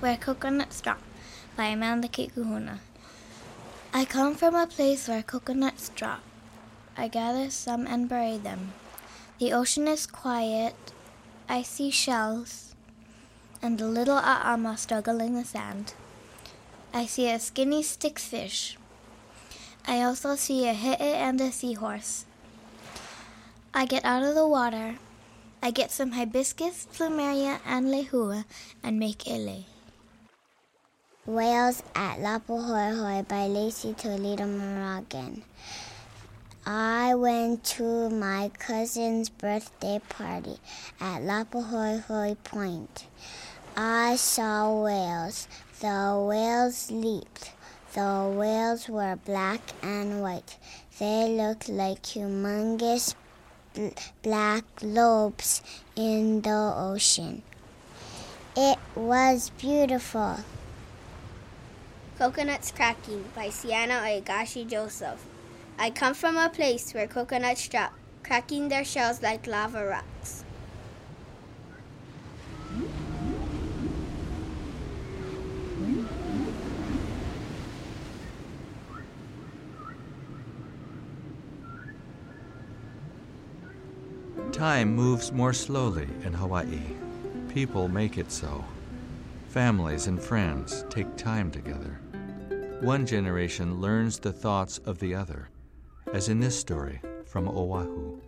where coconuts drop by Amanda Kikuhuna. I come from a place where coconuts drop. I gather some and bury them. The ocean is quiet. I see shells and a little a'ama struggle in the sand. I see a skinny stick fish. I also see a he'e and a seahorse. I get out of the water. I get some hibiscus, plumeria, and lehua and make ile. Whales at Laupahoehoe by Lacey Toledo Morgan. I went to my cousin's birthday party at Laupahoehoe Point. I saw whales. The whales leaped. The whales were black and white. They looked like humongous bl- black lobes in the ocean. It was beautiful. Coconuts Cracking by Sienna Oigashi Joseph. I come from a place where coconuts drop, cracking their shells like lava rocks. Time moves more slowly in Hawaii. People make it so. Families and friends take time together. One generation learns the thoughts of the other, as in this story from Oahu.